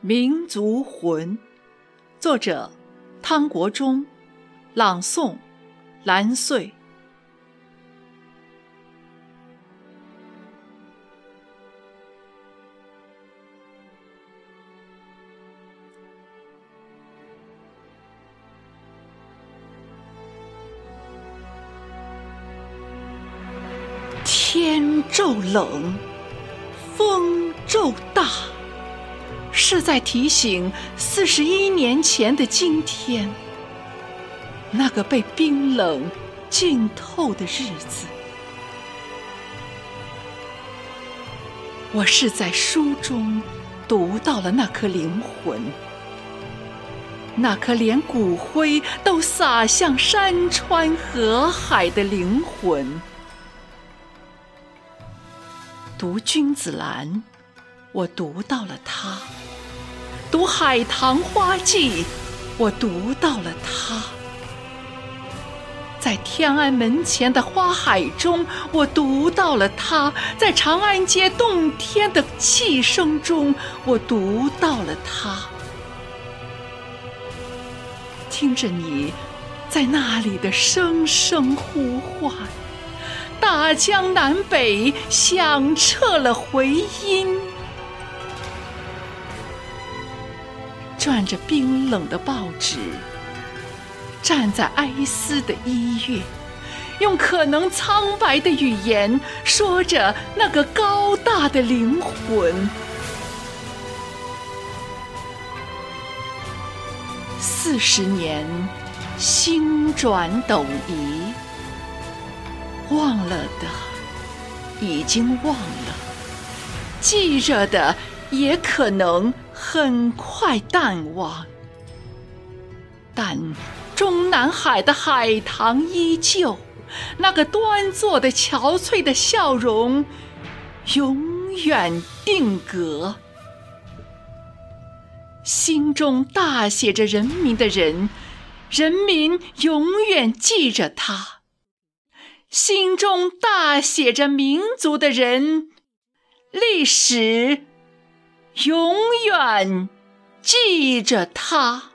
民族魂，作者汤国忠，朗诵蓝穗。天骤冷，风骤大，是在提醒四十一年前的今天，那个被冰冷浸透的日子。我是在书中读到了那颗灵魂，那颗连骨灰都洒向山川河海的灵魂。读君子兰，我读到了他；读海棠花季，我读到了他；在天安门前的花海中，我读到了他；在长安街洞天的气声中，我读到了他。听着你在那里的声声呼唤。大江南北响彻了回音，转着冰冷的报纸，站在哀思的医院，用可能苍白的语言说着那个高大的灵魂。四十年，星转斗移。忘了的已经忘了，记着的也可能很快淡忘，但中南海的海棠依旧，那个端坐的憔悴的笑容永远定格。心中大写着人民的人，人民永远记着他。心中大写着民族的人，历史永远记着他。